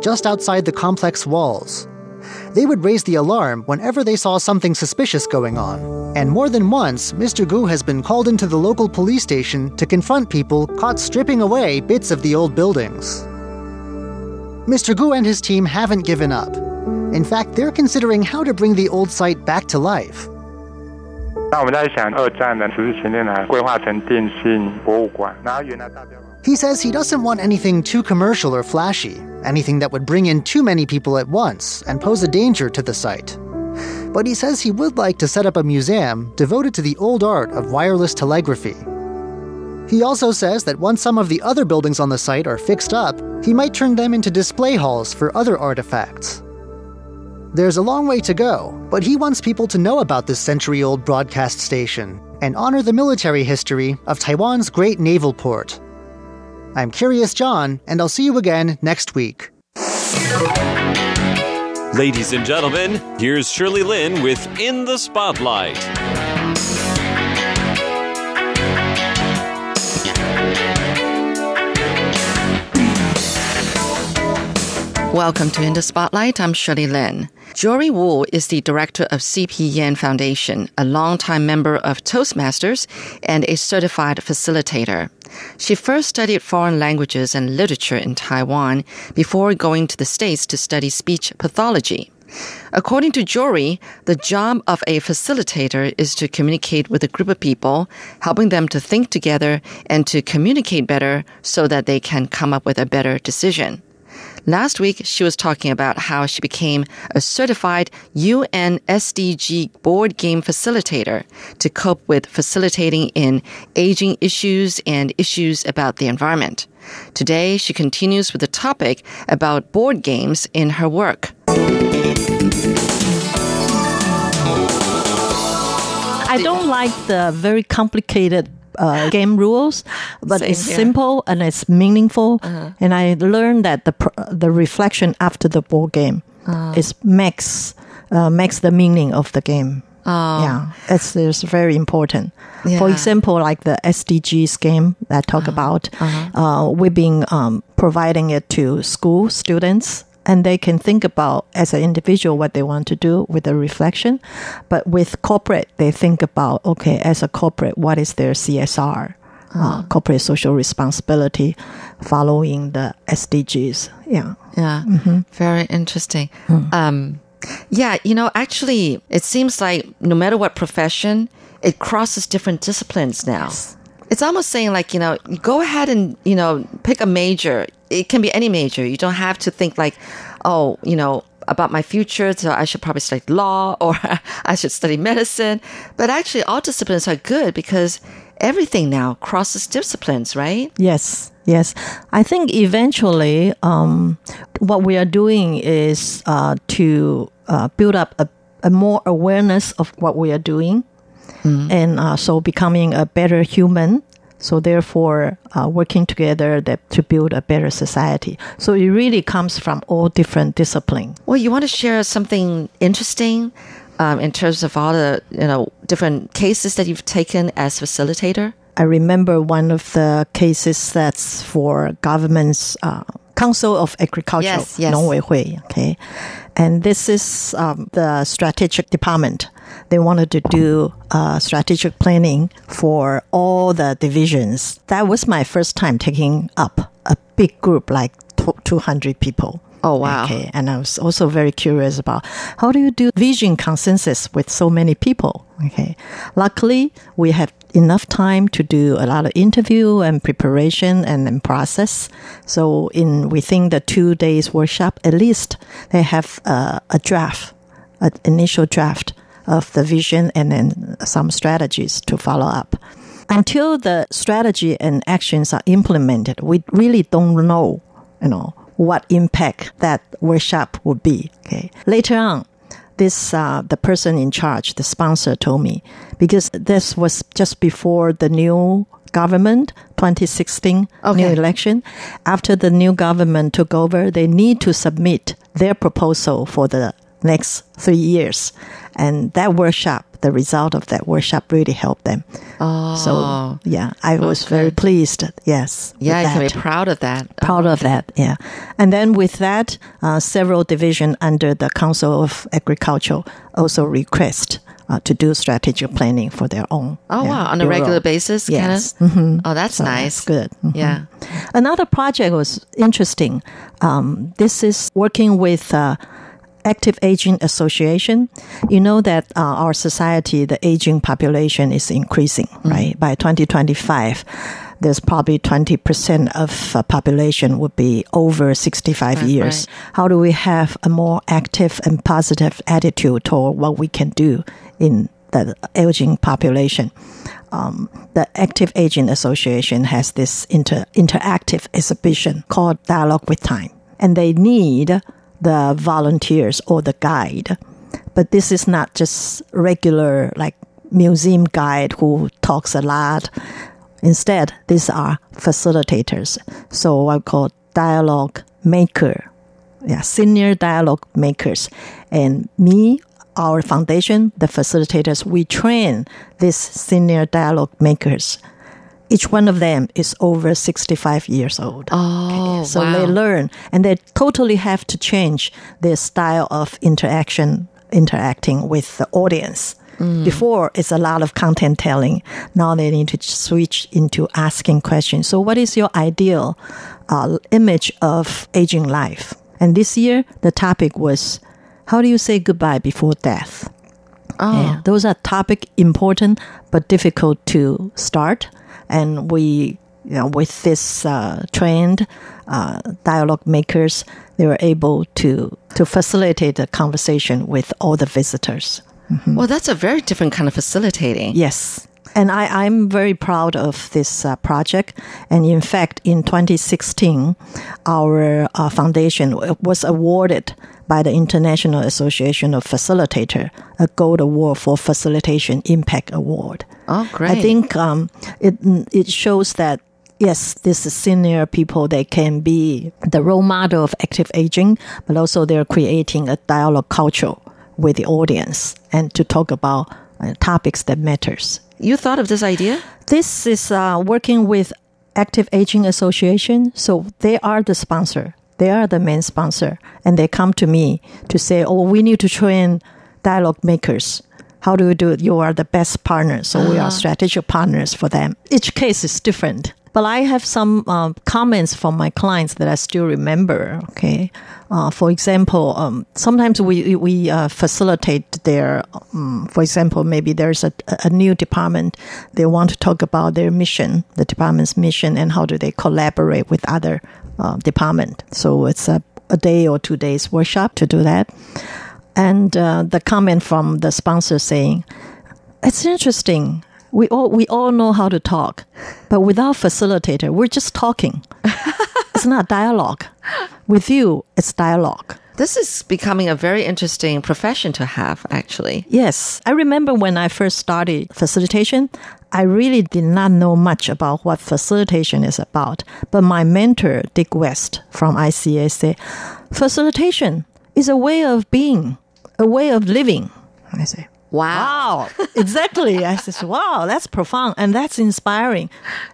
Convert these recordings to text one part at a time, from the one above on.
just outside the complex walls. They would raise the alarm whenever they saw something suspicious going on. And more than once, Mr. Gu has been called into the local police station to confront people caught stripping away bits of the old buildings. Mr. Gu and his team haven't given up. In fact, they're considering how to bring the old site back to life. 那我们在想，二战呢，十四年来规划成电信博物馆，然后原来大家。 He says he doesn't want anything too commercial or flashy, anything that would bring in too many people at once and pose a danger to the site. But he says he would like to set up a museum devoted to the old art of wireless telegraphy. He also says that once some of the other buildings on the site are fixed up, he might turn them into display halls for other artifacts. There's a long way to go, but he wants people to know about this century old broadcast station and honor the military history of Taiwan's great naval port. I'm Curious John, and I'll see you again next week. Ladies and gentlemen, here's Shirley Lin with In the Spotlight. Welcome to In the Spotlight. I'm Shirley Lin. Jory Wu is the director of CP Yen Foundation, a longtime member of Toastmasters, and a certified facilitator. She first studied foreign languages and literature in Taiwan before going to the States to study speech pathology. According to Jory, the job of a facilitator is to communicate with a group of people, helping them to think together and to communicate better so that they can come up with a better decision. Last week, she was talking about how she became a certified UN SDG board game facilitator to cope with facilitating in aging issues and issues about the environment. Today, she continues with the topic about board games in her work. I don't like the very complicated uh, game rules, but Same it's here. simple and it's meaningful. And I learned that the pr- the reflection after the board game is makes uh, makes the meaning of the game. Yeah, it's, it's very important. For example, like the SDGs game that I talk about, uh, we've been um, providing it to school students. And they can think about as an individual what they want to do with the reflection, but with corporate they think about okay as a corporate what is their CSR, uh, corporate social responsibility, following the SDGs. Yeah. Yeah, very interesting. Um, yeah, you know, actually, it seems like no matter what profession, it crosses different disciplines now. It's almost saying like, you know, go ahead and, you know, pick a major. It can be any major. You don't have to think like, oh, you know, about my future, so I should probably study law or I should study medicine. But actually, all disciplines are good because everything now crosses disciplines, right? Yes, yes. I think eventually, um, what we are doing is uh, to uh, build up a, a more awareness of what we are doing, and uh, so becoming a better human. So therefore, uh, working together that, to build a better society. So it really comes from all different disciplines. Well, you want to share something interesting um, in terms of all the you know different cases that you've taken as facilitator. I remember one of the cases that's for government's uh, Council of Agriculture, yes, yes. Nongweihui. Okay, and this is um, the strategic department they wanted to do uh, strategic planning for all the divisions. That was my first time taking up a big group like 200 people. Oh, wow. Okay, and I was also very curious about how do you do vision consensus with so many people? Okay, luckily we had enough time to do a lot of interview and preparation and, then process. So in within the two days workshop, at least they have uh, a draft, an initial draft of the vision and then some strategies to follow up. Until the strategy and actions are implemented, we really don't know, you know, what impact that workshop would be. Okay. Later on, this uh, the person in charge, the sponsor, told me because this was just before the new government 2016 new election. After the new government took over, they need to submit their proposal for the next three years. And that workshop, the result of that workshop really helped them. Oh, So yeah, I was very pleased. Yes. yeah, you can be proud of that. Proud of that, yeah. And then with that, uh, several division under the Council of Agriculture also request uh, to do strategic planning for their own. Oh yeah, wow, on a regular basis, Yes. kind of. Oh, that's So nice. that's good. Mhm. Yeah. Another project was interesting. Um, this is working with uh, Active Aging Association. You know that uh, our society, the aging population is increasing, right? By 2025, there's probably 20% of uh, population would be over 65 Right, years. right. How do we have a more active and positive attitude toward what we can do in the aging population? um, the Active Aging Association has this inter- interactive exhibition called Dialogue with Time. And they need the volunteers or the guide. But this is not just regular, like, museum guide who talks a lot. Instead, these are facilitators. So I call dialogue maker yeah, senior dialogue makers. And me, our foundation, the facilitators, we train these senior dialogue makers. Each one of them is over 65 years old. Oh, so wow. they learn and they totally have to change their style of interaction, interacting with the audience. Mm. Before it's a lot of content telling. Now they need to switch into asking questions. So, what is your ideal uh, image of aging life? And this year, the topic was how do you say goodbye before death? Oh, Yeah, those are topic important but difficult to start. And we, you know, with this uh, trained uh, dialogue makers, they were able to to facilitate the conversation with all the visitors. well, that's a very different kind of facilitating. Yes. And I, I'm very proud of this uh, project. And in fact, in 2016, our uh, foundation was awarded by the International Association of Facilitator a Gold Award for Facilitation Impact Award. Oh, great. I think um, it it shows that yes, this is senior people. They can be the role model of active aging, but also they're creating a dialogue culture with the audience and to talk about uh, topics that matters. you thought of this idea? This is uh, working with Active Aging Association, so they are the sponsor. They are the main sponsor, and they come to me to say, "Oh, we need to train dialogue makers. How do you do it? You are the best partner, so we are strategic partners for them. Each case is different." But I have some um, comments from my clients that I still remember. Okay, uh, for example, um, sometimes we we uh, facilitate their, um, for example, maybe there's a, a new department they want to talk about their mission, the department's mission, and how do they collaborate with other uh, department. So it's a, a day or two days workshop to do that. And uh, the comment from the sponsor saying, "It's interesting. We all we all know how to talk, but without facilitator, we're just talking. it's not dialogue. With you, it's dialogue." This is becoming a very interesting profession to have, actually. Yes, I remember when I first started facilitation, I really did not know much about what facilitation is about. But my mentor, Dick West from ICA, said, Facilitation is a way of being, a way of living. I say, Wow. Wow, exactly. I said, wow, that's profound and that's inspiring.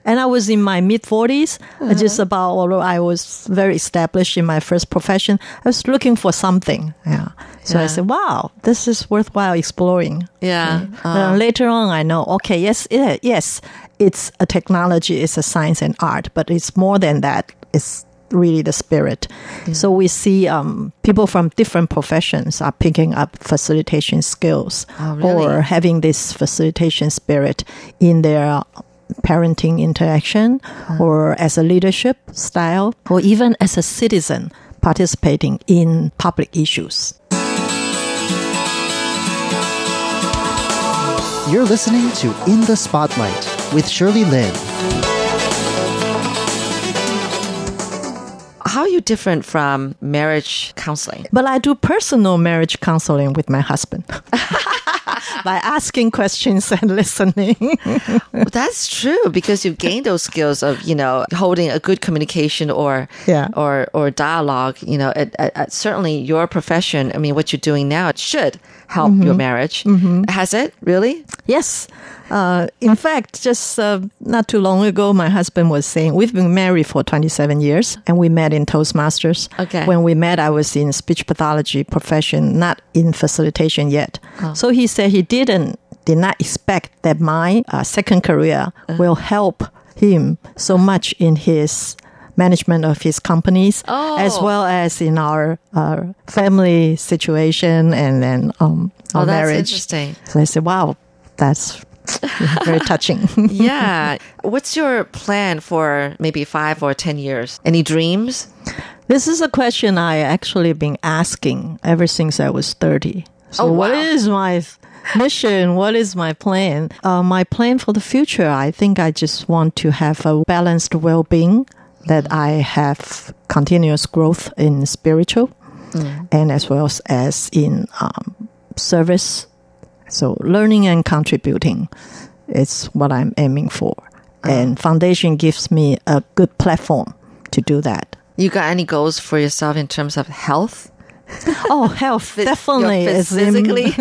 And I was in my mid 40s, Uh-huh. just about, although I was very established in my first profession, I was looking for something. Yeah. So I said, wow, this is worthwhile exploring. Yeah. Uh, later on, I know, okay, yes, it, yes, it's a technology, it's a science and art, but it's more than that. It's really the spirit. So we see um, people from different professions are picking up facilitation skills Oh, really? or having this facilitation spirit in their parenting interaction or as a leadership style or even as a citizen participating in public issues. You're listening to In the Spotlight with Shirley Lin. How are you different from marriage counseling? But I do personal marriage counseling with my husband by asking questions and listening. That's true because you've gained those skills of you know holding a good communication or Yeah. or or dialogue. You know, at, at, at certainly your profession. I mean, what you're doing now it should help your marriage. Has it really? yes. Uh, in fact, just uh, not too long ago, my husband was saying we've been married for 27 years and we met in Toastmasters. Okay. When we met, I was in speech pathology profession, not in facilitation yet. So he said he didn't, did not expect that my uh, second career will help him so much in his management of his companies as Oh. well as in our uh, family situation and then um, our Oh, that's marriage. interesting. So I said, wow, that's very touching. yeah. What's your plan for maybe five or ten years? Any dreams? this is a question I actually been asking ever since I was 30. So Oh, wow. is my mission? What is my plan? Uh, my plan for the future, I think I just want to have a balanced well-being that I have continuous growth in spiritual Mm. and as well as in um, service. So learning and contributing is what I'm aiming for. Uh-huh. And foundation gives me a good platform to do that. You got any goals for yourself in terms of health? Oh, health definitely is im- physically.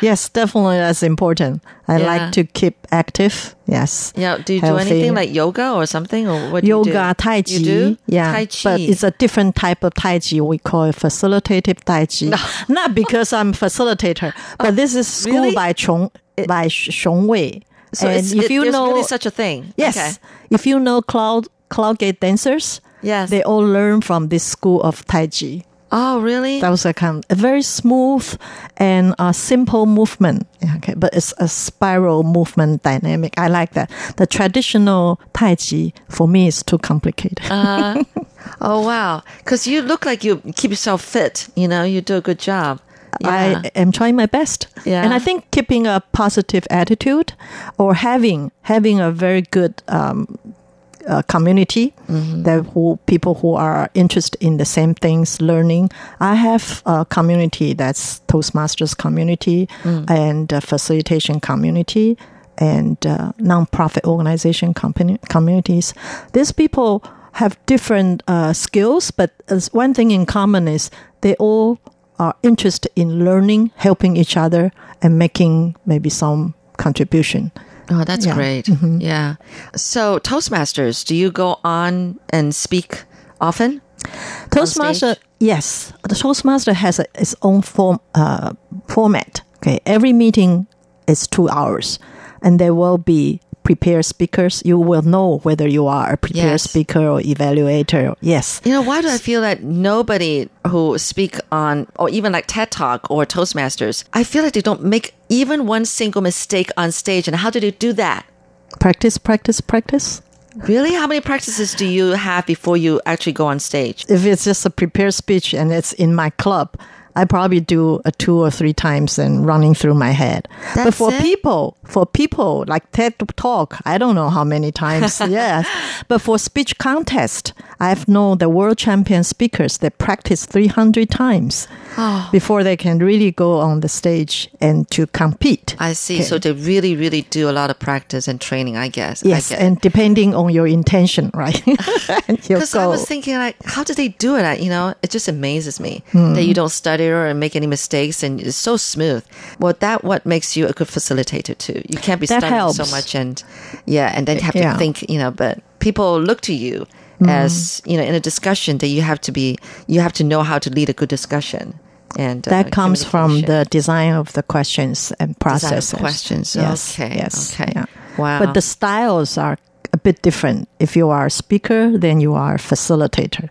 yes, definitely that's important. I Yeah. like to keep active. Yes. yeah. Do you do anything like yoga or something, or what? Do you yoga, do? tai chi? You do? Yeah, Tai chi. but it's a different type of tai chi. We call it facilitative tai chi. Not because I'm facilitator, but this is oh, school Really? by Chong by Xiong Wei. so and it's, if it- you know, really such a thing. yes, Okay. if you know cloud cloud gate dancers, Yes. they all learn from this school of tai chi. Oh, really? That was a kind a very smooth and a simple movement. Yeah, Okay, but it's a spiral movement dynamic. I like that. The traditional Tai Chi for me is too complicated. Oh, wow. Because you look like you keep yourself fit. You know, you do a good job. Yeah. I am trying my best. Yeah. And I think keeping a positive attitude or having having a very good um, uh, community Mm-hmm. that who people who are interested in the same things learning. I have a community that's Toastmasters community Mm. and facilitation community and uh, nonprofit organization company communities. These people have different uh, skills, but one thing in common is they all are interested in learning, helping each other, and making maybe some contribution. Oh, that's Yeah. great. Yeah. So, Toastmasters, do you go on and speak often? Toastmaster, yes, the Toastmaster has a, its own form uh, format. Okay, every meeting is two hours, and there will be prepared speakers. You will know whether you are a prepared Yes. speaker or evaluator. Yes, You know, why do I feel that nobody who speak on, or even like TED Talk or Toastmasters, I feel like they don't make even one single mistake on stage. And how do they do that? practice, practice, practice. Really? How many practices do you have before you actually go on stage? If it's just a prepared speech and it's in my club, I probably do a two or three times and running through my head. but for it? people, for people like TED Talk, I don't know how many times. yes, but for speech contest, I've known the world champion speakers that practice three hundred times Oh. before they can really go on the stage and to compete. I see. So they really, really do a lot of practice and training, I guess. I Yes, get and depending on your intention, right? Because I was thinking, like, how do they do it? I, you know, it just amazes me Hmm. that you don't stutter or make any mistakes, and it's so smooth. Well, that what makes you a good facilitator too. You can't be That stuttering so much, and yeah, and then have to Yeah. Hmm. think, you know. But people look to you as you know in a discussion that you have to be, you have to know how to lead a good discussion, and uh, that comes from the design of the questions and of questions. Yes, Okay, Yes. okay. yeah. Wow. But the styles are a bit different. If you are a speaker, then you are a facilitator.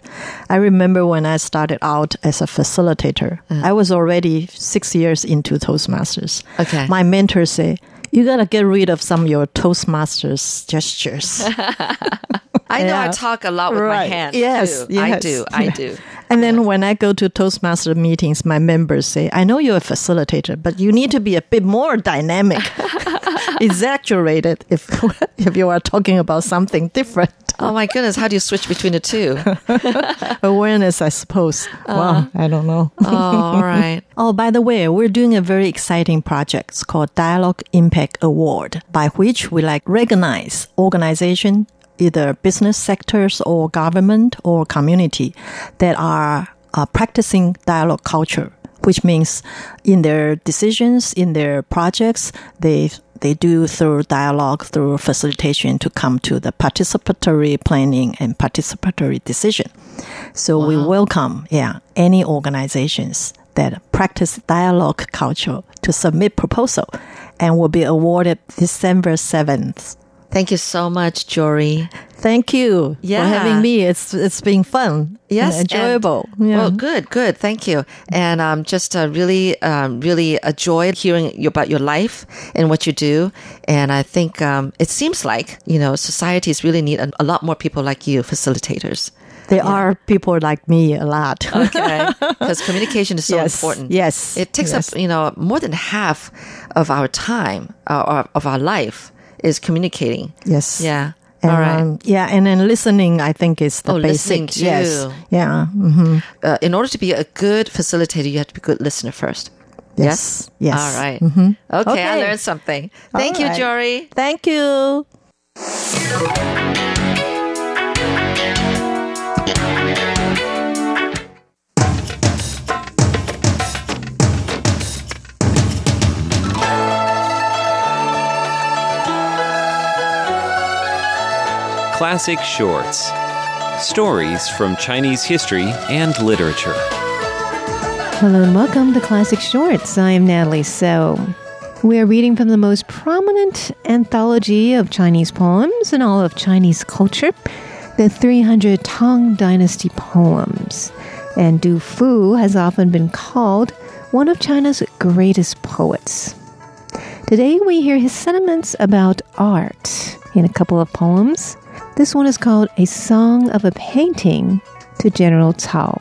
I remember when I started out as a facilitator, I was already six years into Toastmasters. Okay. My mentor say, you gotta get rid of some of your Toastmasters gestures. I know I talk a lot with my hands. Yes, too. I do. I do. And then when I go to Toastmaster meetings, my members say, I know you're a facilitator, but you need to be a bit more dynamic. exaggerated if if you are talking about something different. Oh my goodness, how do you switch between the two? Awareness, I suppose. Uh, well, I don't know. oh, all right. Oh, by the way, we're doing a very exciting project it's called Dialogue Impact Award, by which we like recognize organization, either business sectors or government or community that are uh, practicing dialogue culture, which means in their decisions, in their projects, they they do through dialogue, through facilitation to come to the participatory planning and participatory decision. So we welcome, yeah, any organizations that practice dialogue culture to submit proposal and will be awarded December 7th. Thank you so much, Jory. Thank you Yeah. for having me. It's it's been fun. Yes, and and- enjoyable. yeah. Well, good, good. Thank you. And um, just uh, really, um, really enjoyed hearing about your life and what you do. And I think um, it seems like you know societies really need a, a lot more people like you, facilitators. there are people like me a lot. Okay, because communication is so Yes, important. yes, it takes yes. up you know more than half of our time, uh, of our life, is communicating. yes. Yeah. And, All right. um, yeah, and then listening, I think, is the Oh, basic. Yes. Yeah. hmm uh, in order to be a good facilitator, you have to be a good listener first. Yes. Yes. All right. mm-hmm. Okay, I learned something. Thank All you, right. Jory. Thank you. Classic Shorts Stories from Chinese history and literature. Hello and welcome to Classic Shorts. I am Natalie So. We are reading from the most prominent anthology of Chinese poems in all of Chinese culture, the 300 Tang Dynasty poems. And Du Fu has often been called one of China's greatest poets. Today we hear his sentiments about art in a couple of poems. This one is called A Song of a Painting to General Cao.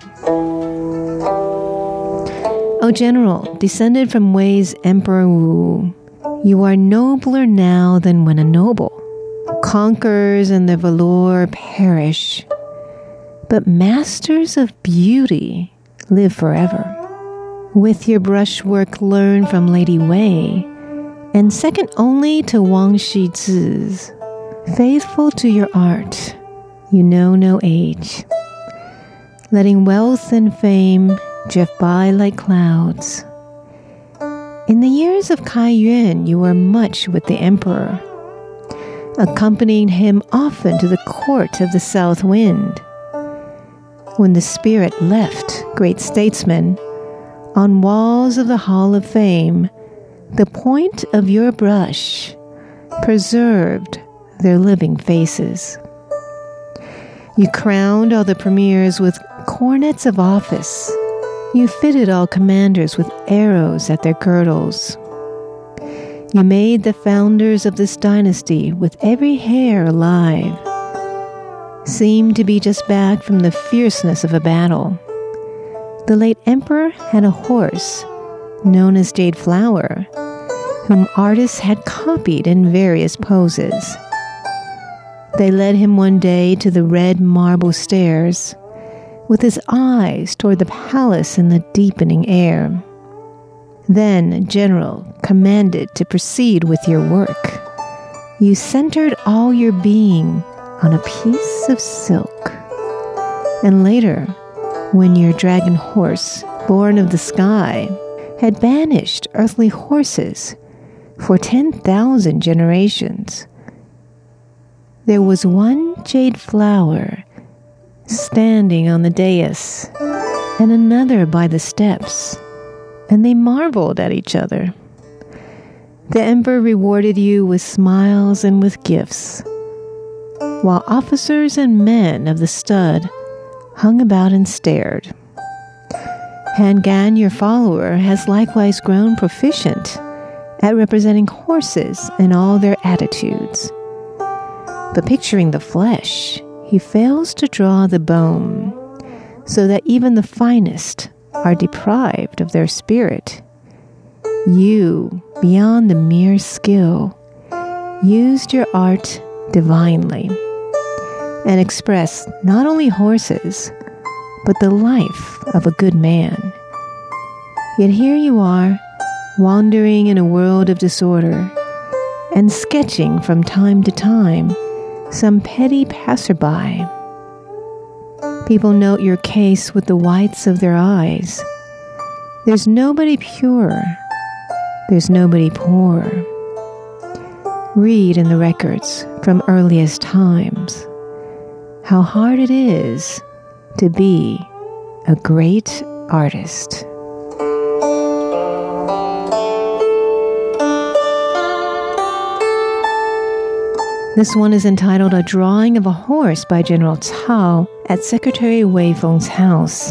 O General, descended from Wei's Emperor Wu, you are nobler now than when a noble. Conquerors and their valor perish, but masters of beauty live forever. With your brushwork learned from Lady Wei, and second only to Wang Xizhi's, faithful to your art, you know no age letting wealth and fame drift by like clouds. In the years of Kai Yuan, you were much with the emperor, accompanying him often to the court of the south wind. When the spirit left great statesmen, on walls of the Hall of Fame, the point of your brush preserved their living faces. You crowned all the premiers with cornets of office. You fitted all commanders with arrows at their girdles. You made the founders of this dynasty with every hair alive. Seemed to be just back from the fierceness of a battle. The late emperor had a horse known as Jade Flower, whom artists had copied in various poses. They led him one day to the red marble stairs, with his eyes toward the palace in the deepening air. Then, General, commanded to proceed with your work. You centered all your being on a piece of silk. And later, when your dragon horse, born of the sky, had banished earthly horses for 10,000 generations, there was one jade flower standing on the dais, and another by the steps, and they marveled at each other. The emperor rewarded you with smiles and with gifts, while officers and men of the stud hung about and stared. Han Gan, your follower, has likewise grown proficient at representing horses in all their attitudes. But picturing the flesh, he fails to draw the bone, so that even the finest are deprived of their spirit. You, beyond the mere skill, used your art divinely and expressed not only horses, but the life of a good man. Yet here you are, wandering in a world of disorder and sketching from time to time some petty passerby. People note your case with the whites of their eyes. There's nobody pure. There's nobody poor. Read in the records from earliest times how hard it is to be a great artist. This one is entitled A Drawing of a Horse by General Cao at Secretary Wei Feng's house.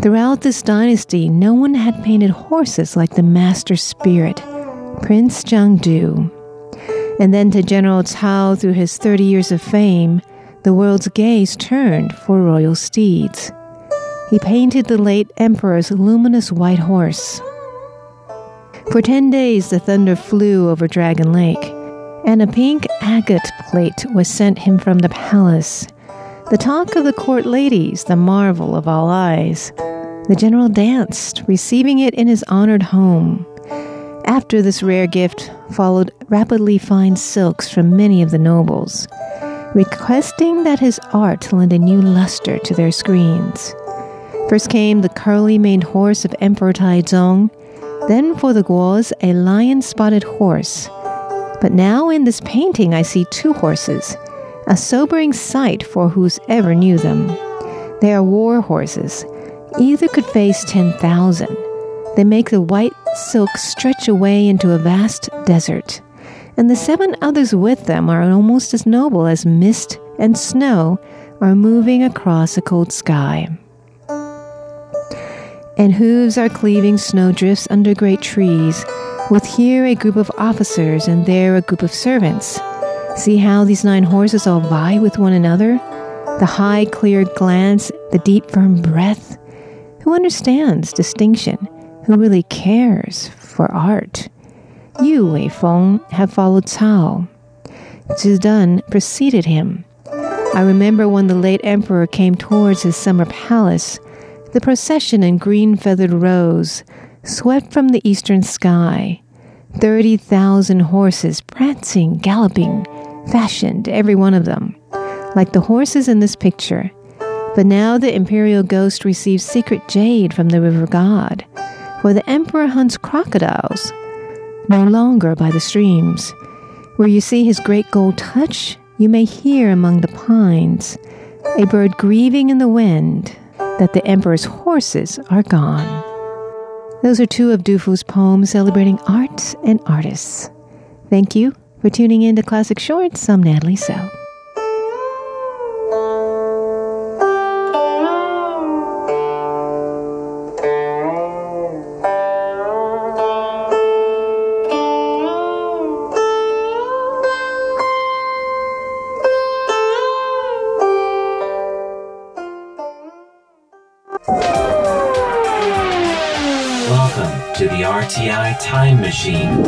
Throughout this dynasty, no one had painted horses like the master spirit, Prince Jiangdu. And then to General Cao, through his 30 years of fame, the world's gaze turned for royal steeds. He painted the late emperor's luminous white horse. For 10 days, the thunder flew over Dragon Lake and a pink agate plate was sent him from the palace. The talk of the court ladies, the marvel of all eyes. The general danced, receiving it in his honored home. After this rare gift followed rapidly fine silks from many of the nobles, requesting that his art lend a new luster to their screens. First came the curly maned horse of Emperor Taizong, then for the Guos, a lion spotted horse but now in this painting, I see two horses, a sobering sight for whoever knew them. They are war horses. Either could face 10,000. They make the white silk stretch away into a vast desert. And the seven others with them are almost as noble as mist and snow are moving across a cold sky. And hooves are cleaving snowdrifts under great trees with here a group of officers and there a group of servants. See how these nine horses all vie with one another? The high, clear glance, the deep, firm breath. Who understands distinction? Who really cares for art? You, Wei Feng, have followed Cao. Zhi Dun preceded him. I remember when the late emperor came towards his summer palace, the procession in green feathered rows, swept from the eastern sky. 30,000 horses prancing, galloping, fashioned, every one of them, like the horses in this picture. But now the imperial ghost receives secret jade from the river god, for the emperor hunts crocodiles, no longer by the streams. Where you see his great gold touch, you may hear among the pines a bird grieving in the wind that the emperor's horses are gone. Those are two of Du Fu's poems celebrating art and artists. Thank you for tuning in to Classic Shorts. I'm Natalie So. Time Machine.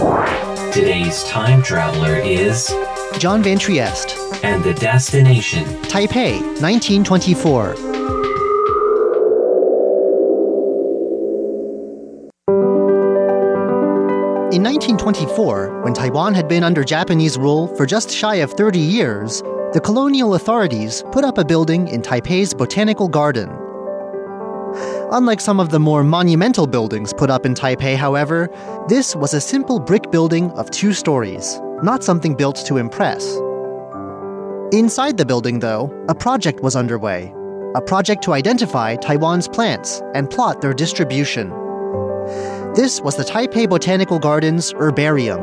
Today's time traveler is John Van Trieste. And the destination Taipei, 1924. In 1924, when Taiwan had been under Japanese rule for just shy of 30 years, the colonial authorities put up a building in Taipei's Botanical Garden Unlike some of the more monumental buildings put up in Taipei, however, this was a simple brick building of two stories, not something built to impress. Inside the building, though, a project was underway a project to identify Taiwan's plants and plot their distribution. This was the Taipei Botanical Gardens Herbarium.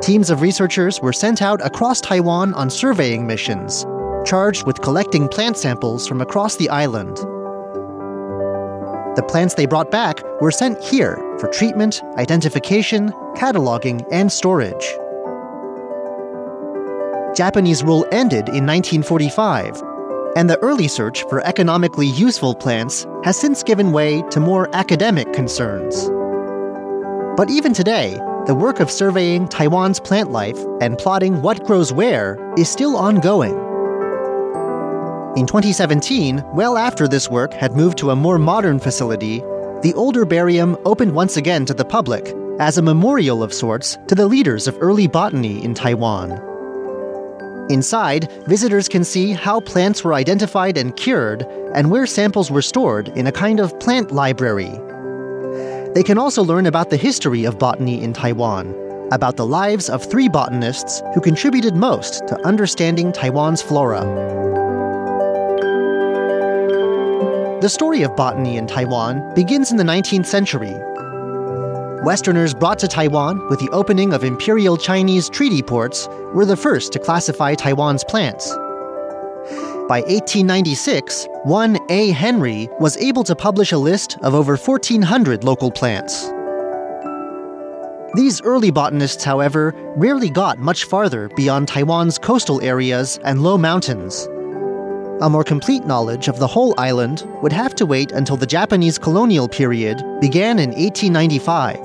Teams of researchers were sent out across Taiwan on surveying missions, charged with collecting plant samples from across the island. The plants they brought back were sent here for treatment, identification, cataloging, and storage. Japanese rule ended in 1945, and the early search for economically useful plants has since given way to more academic concerns. But even today, the work of surveying Taiwan's plant life and plotting what grows where is still ongoing. In 2017, well after this work had moved to a more modern facility, the old herbarium opened once again to the public as a memorial of sorts to the leaders of early botany in Taiwan. Inside, visitors can see how plants were identified and cured and where samples were stored in a kind of plant library. They can also learn about the history of botany in Taiwan, about the lives of three botanists who contributed most to understanding Taiwan's flora. The story of botany in Taiwan begins in the 19th century. Westerners brought to Taiwan with the opening of imperial Chinese treaty ports were the first to classify Taiwan's plants. By 1896, one A. Henry was able to publish a list of over 1,400 local plants. These early botanists, however, rarely got much farther beyond Taiwan's coastal areas and low mountains. A more complete knowledge of the whole island would have to wait until the Japanese colonial period began in 1895.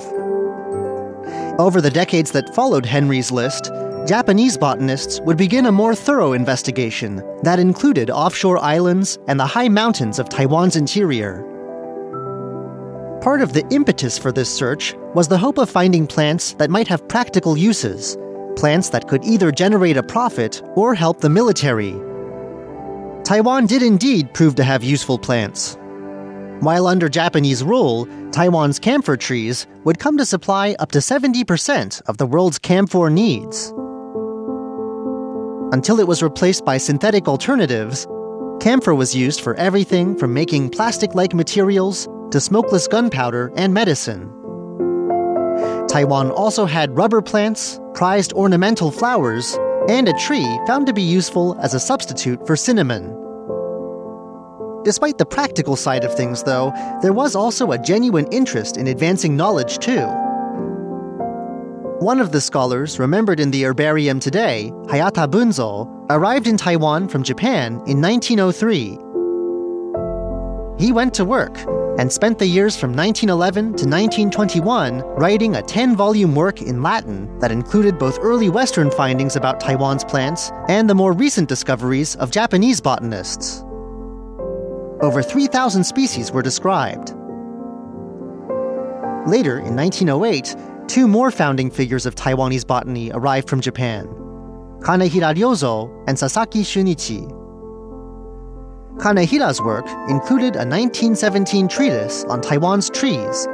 Over the decades that followed Henry's list, Japanese botanists would begin a more thorough investigation that included offshore islands and the high mountains of Taiwan's interior. Part of the impetus for this search was the hope of finding plants that might have practical uses, plants that could either generate a profit or help the military. Taiwan did indeed prove to have useful plants. While under Japanese rule, Taiwan's camphor trees would come to supply up to 70% of the world's camphor needs. Until it was replaced by synthetic alternatives, camphor was used for everything from making plastic like materials to smokeless gunpowder and medicine. Taiwan also had rubber plants, prized ornamental flowers, and a tree found to be useful as a substitute for cinnamon. Despite the practical side of things, though, there was also a genuine interest in advancing knowledge, too. One of the scholars remembered in the herbarium today, Hayata Bunzo, arrived in Taiwan from Japan in 1903. He went to work and spent the years from 1911 to 1921 writing a 10 volume work in Latin that included both early Western findings about Taiwan's plants and the more recent discoveries of Japanese botanists. Over 3,000 species were described. Later, in 1908, two more founding figures of Taiwanese botany arrived from Japan Kanehira Ryozo and Sasaki Shunichi. Kanehira's work included a 1917 treatise on Taiwan's trees,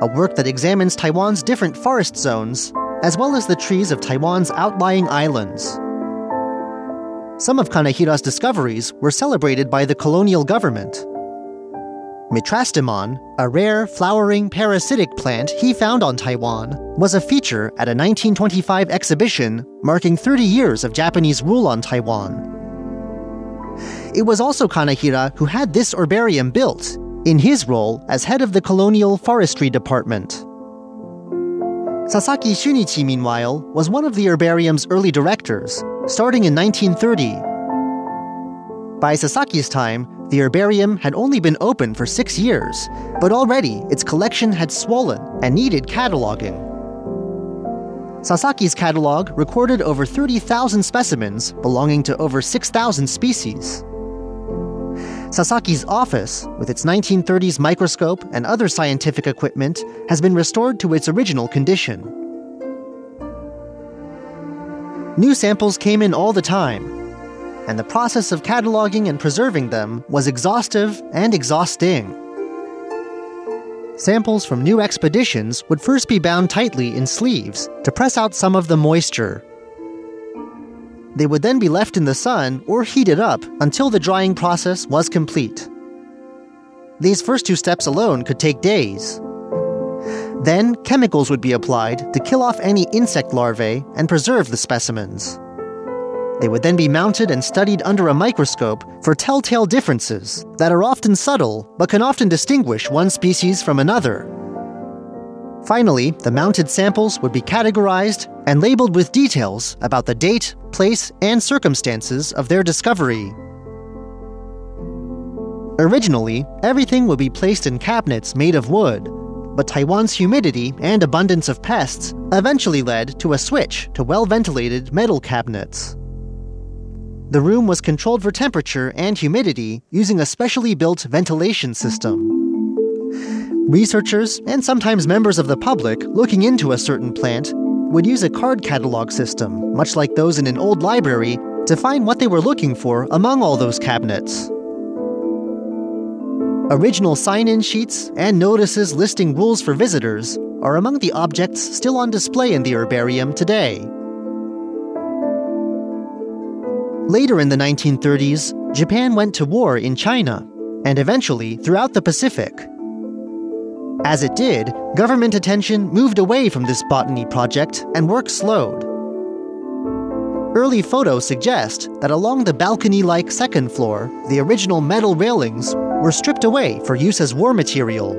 a work that examines Taiwan's different forest zones, as well as the trees of Taiwan's outlying islands. Some of Kanehira's discoveries were celebrated by the colonial government. Mitrastemon, a rare flowering parasitic plant he found on Taiwan, was a feature at a 1925 exhibition marking 30 years of Japanese rule on Taiwan. It was also Kanehira who had this herbarium built, in his role as head of the Colonial Forestry Department. Sasaki Shunichi, meanwhile, was one of the herbarium's early directors, starting in 1930. By Sasaki's time, the herbarium had only been open for six years, but already its collection had swollen and needed cataloging. Sasaki's catalog recorded over 30,000 specimens belonging to over 6,000 species. Sasaki's office, with its 1930s microscope and other scientific equipment, has been restored to its original condition. New samples came in all the time, and the process of cataloging and preserving them was exhaustive and exhausting. Samples from new expeditions would first be bound tightly in sleeves to press out some of the moisture. They would then be left in the sun or heated up until the drying process was complete. These first two steps alone could take days. Then, chemicals would be applied to kill off any insect larvae and preserve the specimens. They would then be mounted and studied under a microscope for telltale differences that are often subtle but can often distinguish one species from another. Finally, the mounted samples would be categorized and labeled with details about the date, place, and circumstances of their discovery. Originally, everything would be placed in cabinets made of wood, but Taiwan's humidity and abundance of pests eventually led to a switch to well ventilated metal cabinets. The room was controlled for temperature and humidity using a specially built ventilation system. Researchers, and sometimes members of the public looking into a certain plant, would use a card catalog system, much like those in an old library, to find what they were looking for among all those cabinets. Original sign in sheets and notices listing rules for visitors are among the objects still on display in the herbarium today. Later in the 1930s, Japan went to war in China and eventually throughout the Pacific. As it did, government attention moved away from this botany project and work slowed. Early photos suggest that along the balcony like second floor, the original metal railings were stripped away for use as war material.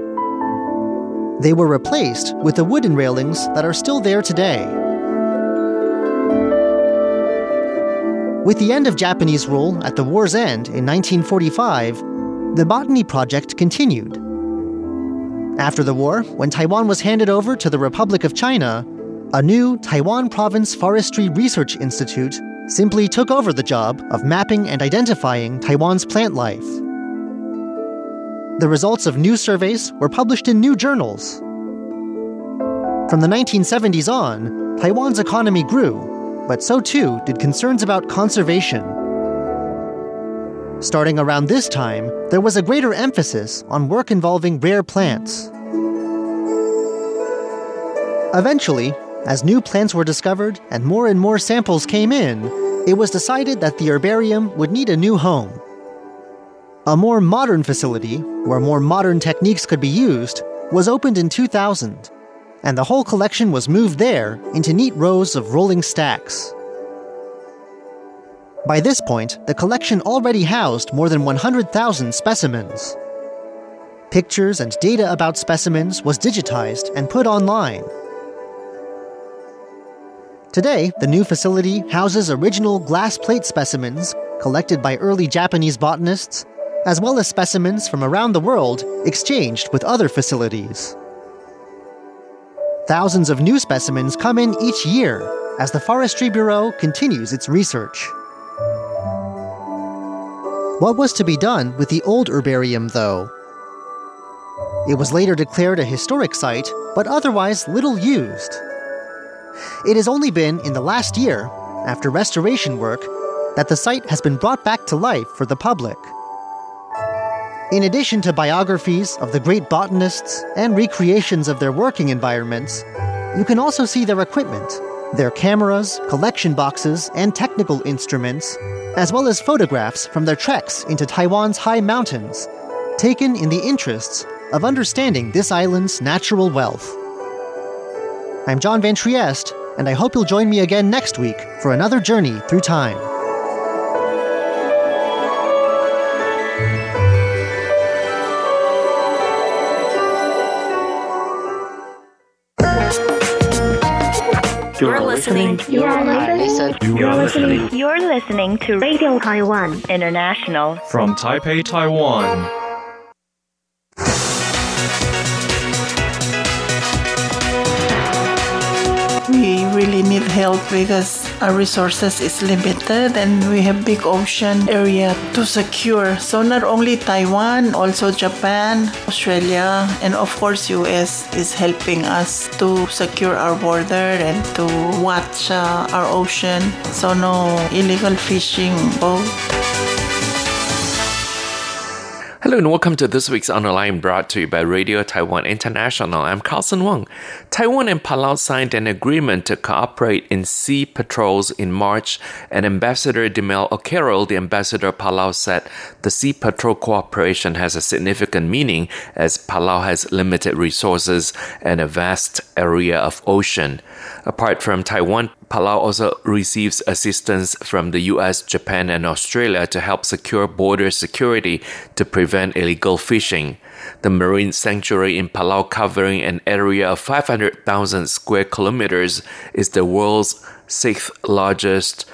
They were replaced with the wooden railings that are still there today. With the end of Japanese rule at the war's end in 1945, the botany project continued. After the war, when Taiwan was handed over to the Republic of China, a new Taiwan Province Forestry Research Institute simply took over the job of mapping and identifying Taiwan's plant life. The results of new surveys were published in new journals. From the 1970s on, Taiwan's economy grew, but so too did concerns about conservation. Starting around this time, there was a greater emphasis on work involving rare plants. Eventually, as new plants were discovered and more and more samples came in, it was decided that the herbarium would need a new home. A more modern facility, where more modern techniques could be used, was opened in 2000, and the whole collection was moved there into neat rows of rolling stacks. By this point, the collection already housed more than 100,000 specimens. Pictures and data about specimens was digitized and put online. Today, the new facility houses original glass plate specimens collected by early Japanese botanists as well as specimens from around the world exchanged with other facilities. Thousands of new specimens come in each year as the Forestry Bureau continues its research. What was to be done with the old herbarium, though? It was later declared a historic site, but otherwise little used. It has only been in the last year, after restoration work, that the site has been brought back to life for the public. In addition to biographies of the great botanists and recreations of their working environments, you can also see their equipment, their cameras, collection boxes, and technical instruments, as well as photographs from their treks into Taiwan's high mountains, taken in the interests of understanding this island's natural wealth. I'm John Van Trieste, and I hope you'll join me again next week for another journey through time. You're listening. You're listening. You're listening. You're listening to Radio Taiwan International. From Taipei, Taiwan. Help because our resources is limited and we have big ocean area to secure. So not only Taiwan, also Japan, Australia, and of course US is helping us to secure our border and to watch uh, our ocean. So no illegal fishing boat. Hello and welcome to this week's Online brought to you by Radio Taiwan International. I'm Carlson Wong. Taiwan and Palau signed an agreement to cooperate in sea patrols in March, and Ambassador Dilmei Olkeriil, the ambassador of Palau, said the sea patrol cooperation has a significant meaning as Palau has limited resources and a vast area of ocean. Apart from Taiwan, Palau also receives assistance from the US, Japan, and Australia to help secure border security to prevent illegal fishing. The marine sanctuary in Palau, covering an area of 500,000 square kilometers, is the world's sixth largest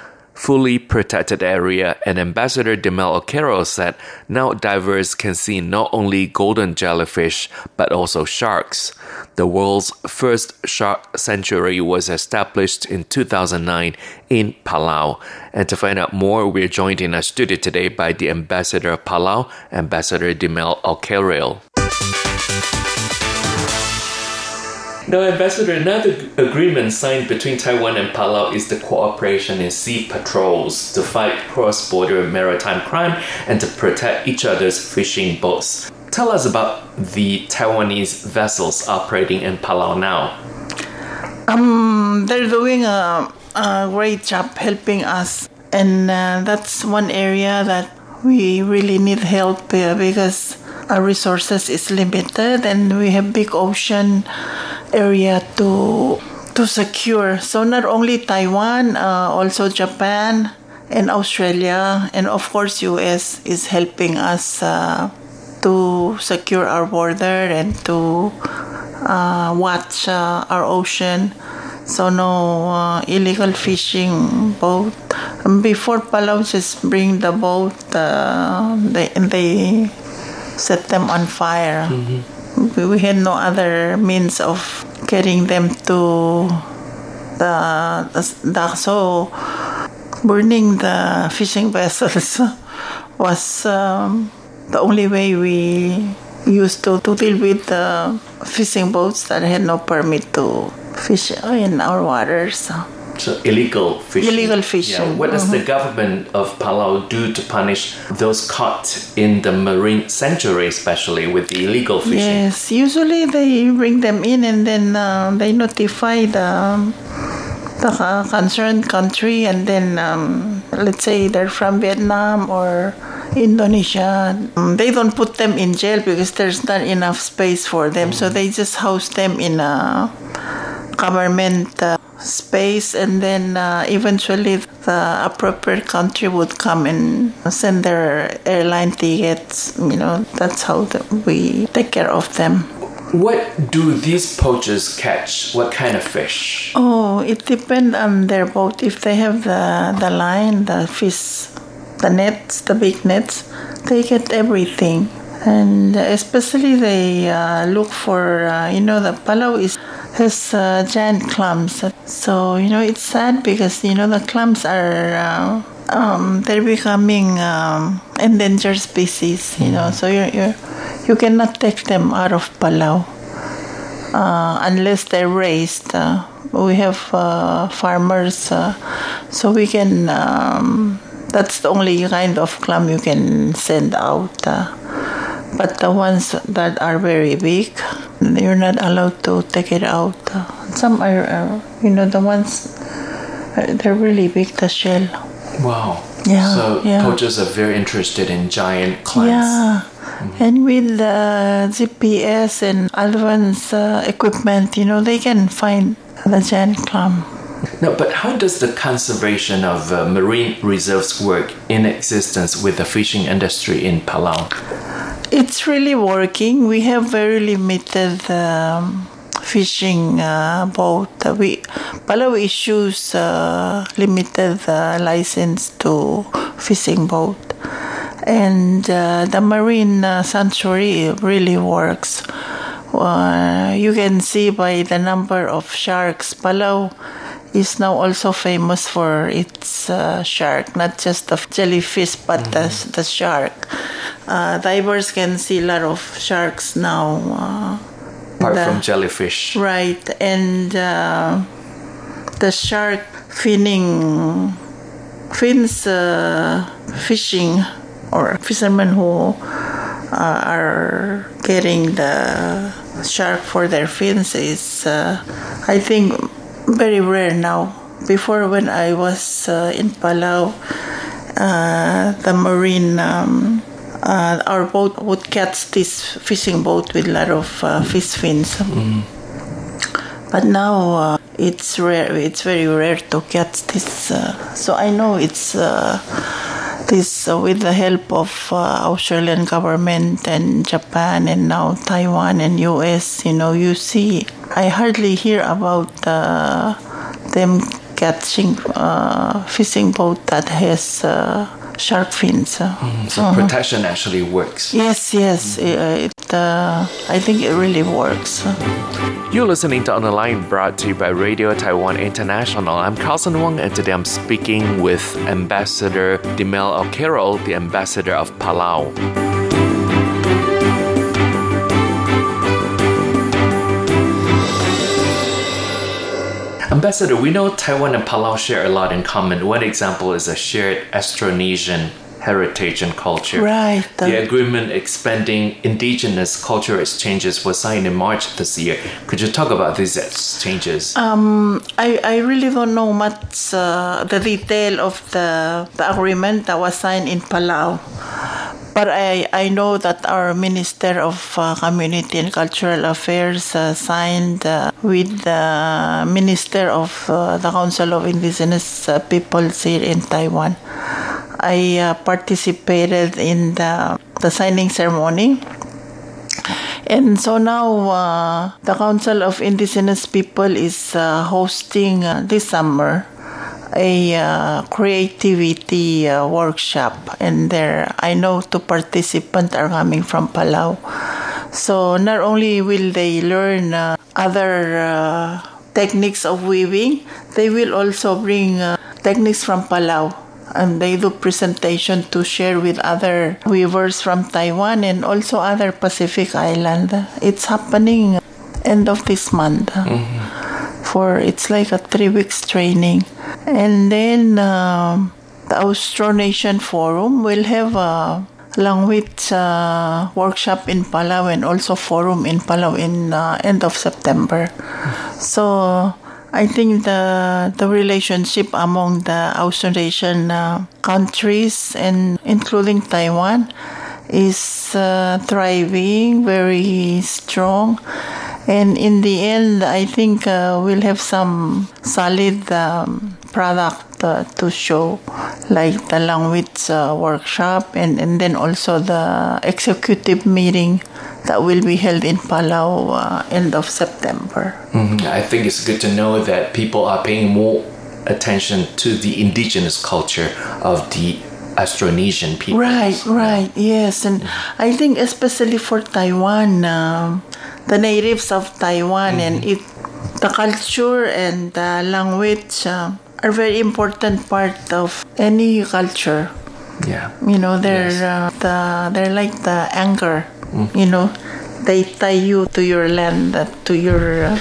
fully protected area, and Ambassador Dilmei Olkeriil said now divers can see not only golden jellyfish but also sharks. The world's first shark sanctuary was established in 2009 in Palau. And to find out more, we're joined in our studio today by the Ambassador of Palau, Ambassador Dilmei Olkeriil. Now, Ambassador, another agreement signed between Taiwan and Palau is the cooperation in sea patrols to fight cross border maritime crime and to protect each other's fishing boats. Tell us about the Taiwanese vessels operating in Palau now. Um, they're doing a, a great job helping us, and uh, that's one area that we really need help uh, because our resources is limited, and we have big ocean area to to secure. So not only Taiwan, uh, also Japan and Australia, and of course US is helping us uh, to secure our border and to uh, watch uh, our ocean. So no uh, illegal fishing boat. Before Palau just bring the boat, uh, they they set them on fire. We, we had no other means of getting them to the, the so burning the fishing vessels was um, the only way we used to, to deal with the fishing boats that had no permit to fish in our waters. So illegal fishing. Illegal fishing. Yeah. What does the government of Palau do to punish those caught in the marine sanctuary, especially with the illegal fishing? Yes, usually they bring them in and then uh, they notify the the uh, concerned country, and then um, let's say they're from Vietnam or Indonesia. Um, they don't put them in jail because there's not enough space for them, so they just house them in a government uh, space, and then uh, eventually the appropriate country would come and send their airline tickets. You know, that's how the, we take care of them. What do these poachers catch? What kind of fish? Oh, it depends on their boat. If they have the the line, the fish, the nets, the big nets, they get everything. And especially they uh, look for, uh, you know, the Palau is has uh, giant clams. So you know it's sad because you know the clams are uh, um, they're becoming um, endangered species. You know, so you you you cannot take them out of Palau uh, unless they're raised. Uh, we have uh, farmers, uh, so we can. Um, that's the only kind of clam you can send out. But the ones that are very big, you're not allowed to take it out. some are, you know, the ones they're really big. The shell. Wow. Yeah. So yeah. poachers are very interested in giant clams. Yeah. And with the GPS and advanced uh, equipment, you know, they can find the giant clam. No, but how does the conservation of uh, marine reserves work in existence with the fishing industry in Palau? It's really working. We have very limited um, fishing uh, boat. We Palau issues uh, limited uh, license to fishing boat, and uh, the marine uh, sanctuary really works. Uh, you can see by the number of sharks. Palau is now also famous for its uh, shark, not just the jellyfish, but mm-hmm. the, the shark. Uh, divers can see a lot of sharks now. Uh, Apart the, from jellyfish. Right, and uh, the shark finning, fins uh, fishing, or fishermen who uh, are getting the shark for their fins is, I think, very rare now. Before, when I was uh, in Palau, uh, the marine, um, uh, our boat would catch this fishing boat with a lot of fish fins. Mm. But now it's rare. It's very rare to catch this. so I know it's this uh, with the help of uh, Australian government and Japan and now Taiwan and US. You know, you see, I hardly hear about uh, them catching uh, fishing boat that has uh, shark fins. Uh, So uh-huh. protection actually works. Yes, yes. uh, It, uh, I think it really works. You're listening to On the Line brought to you by Radio Taiwan International. I'm Carlson Wong and today I'm speaking with Ambassador Dilmei Olkeriil, the ambassador of Palau. Ambassador, we know Taiwan and Palau share a lot in common. One example is a shared Austronesian heritage and culture. Right. The agreement expanding indigenous cultural exchanges was signed in March this year. Could you talk about these exchanges? Um, I, I really don't know much uh, the detail of the, the agreement that was signed in Palau. But I, I know that our Minister of uh, Community and Cultural Affairs uh, signed uh, with the Minister of uh, the Council of Indigenous uh, Peoples here in Taiwan. I uh, participated in the, the signing ceremony. And so now uh, the Council of Indigenous People is uh, hosting uh, this summer a uh, creativity uh, workshop, and there I know two participants are coming from Palau. So not only will they learn uh, other uh, techniques of weaving, they will also bring uh, techniques from Palau. And they do presentation to share with other weavers from Taiwan and also other Pacific island. It's happening end of this month. For it's like a three weeks training, and then um, the Austronesian Forum will have a language uh, workshop in Palau and also forum in Palau in uh, end of September. So I think the the relationship among the Austronesian uh, countries and including Taiwan is uh, thriving, very strong. And in the end, I think uh, we'll have some solid um, product uh, to show, like the language uh, workshop, and, and then also the executive meeting that will be held in Palau uh, end of September. Mhm. I think it's good to know that people are paying more attention to the indigenous culture of the Austronesian people. Right, right, yes, and I think especially for Taiwan, um, the natives of Taiwan and it, the culture and the language uh, are very important part of any culture. Yeah. You know, they're uh, the they're like the anchor. You know, they tie you to your land, uh, to your. Uh,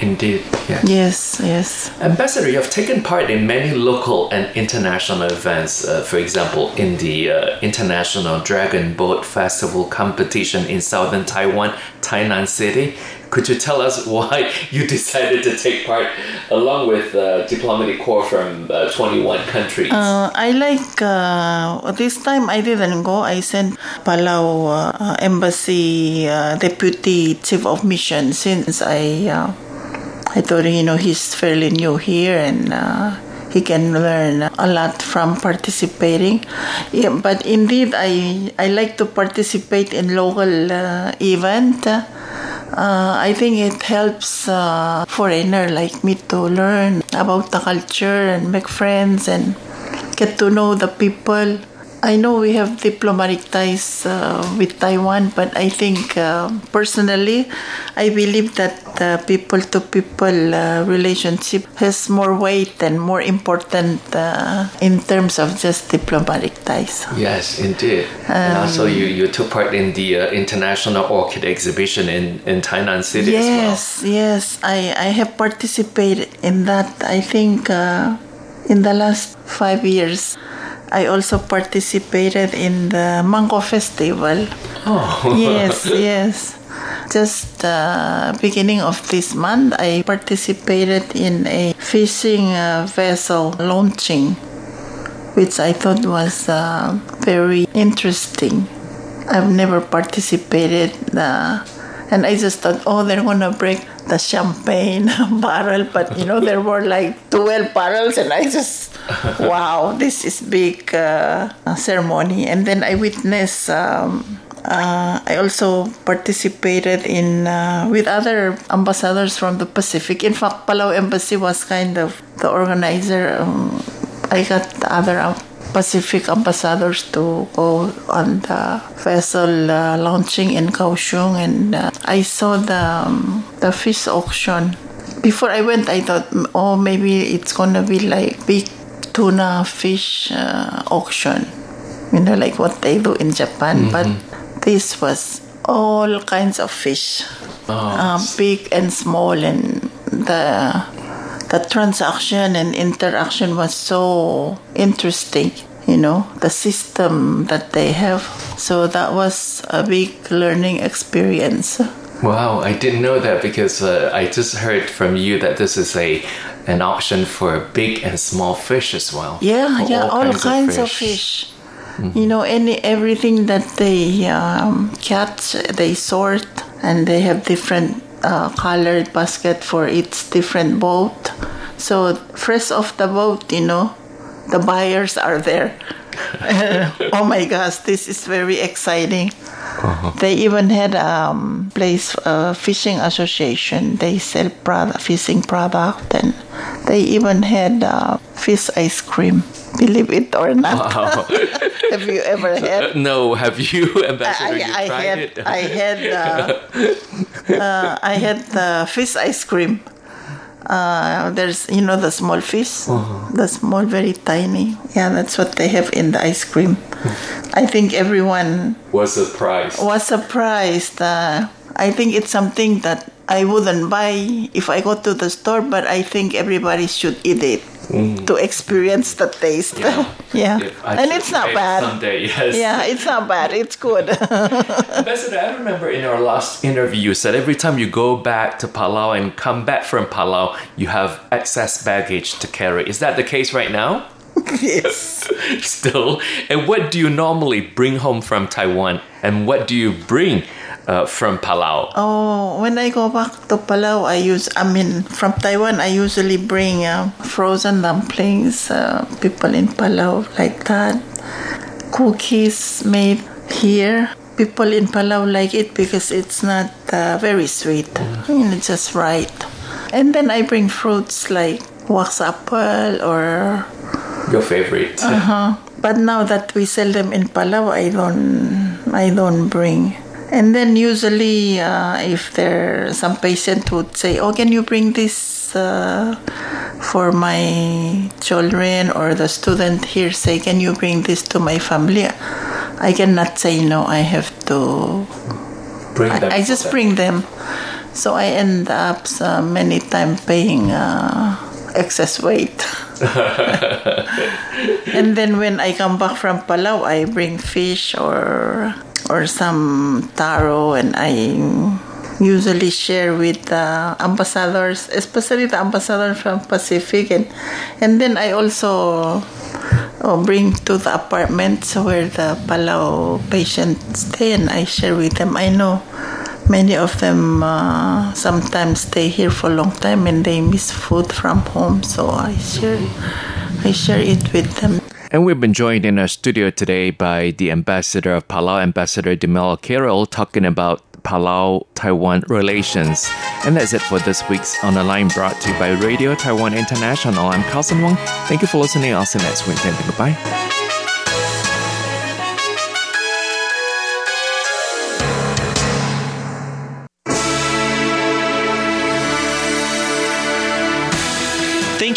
Indeed. Yeah. yes, yes. Ambassador, you have taken part in many local and international events. Uh, for example, in the uh, International Dragon Boat Festival competition in southern Taiwan, Tainan City. Could you tell us why you decided to take part along with uh, diplomatic corps from uh, 21 countries? Uh, I like uh, this time I didn't go. I sent Palau uh, embassy uh, deputy chief of mission since I I thought you know he's fairly new here and. Uh, he can learn a lot from participating. Yeah, but indeed, I I like to participate in local uh, event. Uh, I think it helps uh, foreigner like me to learn about the culture and make friends and get to know the people. I know we have diplomatic ties uh, with Taiwan, but I think uh, personally, I believe that the people-to-people uh, relationship has more weight and more important uh, in terms of just diplomatic ties. Yes, indeed. and also, you, you took part in the uh, International Orchid Exhibition in, in Tainan City as well. Yes, yes, I, I have participated in that. I think uh, in the last five years, I also participated in the Mango Festival. Oh. yes, yes. Just uh, beginning of this month, I participated in a fishing uh, vessel launching, which I thought was uh, very interesting. I've never participated, uh, and I just thought, oh, they're gonna break the champagne barrel, but you know there were like twelve barrels, and I just, wow, this is big uh, ceremony. And then I witnessed um, Uh, I also participated in uh, with other ambassadors from the Pacific. In fact, Palau Embassy was kind of the organizer. Um, I got the other um, Pacific ambassadors to go on the vessel uh, launching in Kaohsiung, and uh, I saw the um, the fish auction. Before I went, I thought, oh, maybe it's gonna be like big tuna fish uh, auction, you know, like what they do in Japan. But this was all kinds of fish, uh, big and small, and the the transaction and interaction was so interesting. You know, the system that they have. So that was a big learning experience. Wow, I didn't know that because uh, I just heard from you that this is a an auction for big and small fish as well. Yeah, yeah, all, kinds, of fish. You know, any everything that they um, catch, they sort, and they have different uh, colored basket for each different boat. So fresh off the boat, you know, the buyers are there. oh my gosh, this is very exciting. They even had a um, place, uh, fishing association. They sell product, fishing product, and they even had uh, fish ice cream. Believe it or not. Wow. have you ever had? no, have you, Ambassador? you I, I tried had, it? I had, uh, uh, I had the fish ice cream. Uh, there's, you know, the small fish, the small, very tiny. Yeah, that's what they have in the ice cream. I think everyone was surprised. was surprised. Uh, I think it's something that I wouldn't buy if I go to the store, but I think everybody should eat it mm. to experience the taste. Yeah, If I and it's not bad. Someday, yes. Yeah, it's not bad. It's good. Ambassador, I remember in our last interview, you said every time you go back to Palau and come back from Palau, you have excess baggage to carry. Is that the case right now? yes. Still. And what do you normally bring home from Taiwan? And what do you bring uh, from Palau? Oh, when I go back to Palau, I use, I mean, from Taiwan, I usually bring uh, frozen dumplings, uh, people in Palau like that. Cookies made here. People in Palau like it because it's not uh, very sweet. I mean, it's just right. And then I bring fruits like wax apple or Your favorite? uh-huh. But now that we sell them in Palau, I don't, I don't bring. And then usually, uh, if there some patient would say, "Oh, can you bring this uh, for my children?" or the student here say, "Can you bring this to my family?" I cannot say no. I have to. Bring I, them I just them. bring them. So I end up uh, many times paying uh, excess weight. and then when I come back from Palau, I bring fish or or some taro, and I usually share with the ambassadors, especially the ambassador from Pacific, and and then I also oh, bring to the apartments where the Palau patients stay, and I share with them. I know many of them uh, sometimes stay here for a long time and they miss food from home, so I share I share it with them. And we've been joined in our studio today by the ambassador of Palau, Ambassador Dilmei Olkeriil, talking about Palau Taiwan relations. And that's it for this week's On the Line brought to you by Radio Taiwan International. I'm Carlson Wong. Thank you for listening. I'll see you next week. Goodbye.